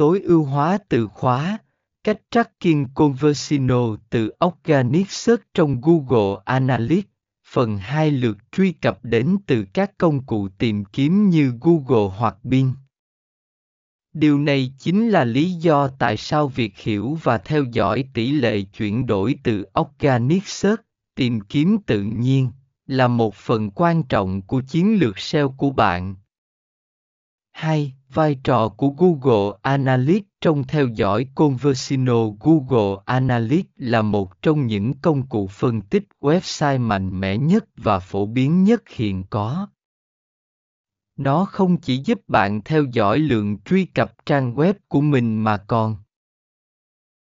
tối ưu hóa từ khóa, cách tracking conversino từ Organic Search trong Google Analytics. Phần 2 lượt truy cập đến từ các công cụ tìm kiếm như Google hoặc Bing. Điều này chính là lý do tại sao việc hiểu và theo dõi tỷ lệ chuyển đổi từ Organic Search, tìm kiếm tự nhiên, là một phần quan trọng của chiến lược SEO của bạn. 2. Vai trò của Google Analytics trong theo dõi Conversino Google Analytics là một trong những công cụ phân tích website mạnh mẽ nhất và phổ biến nhất hiện có. Nó không chỉ giúp bạn theo dõi lượng truy cập trang web của mình mà còn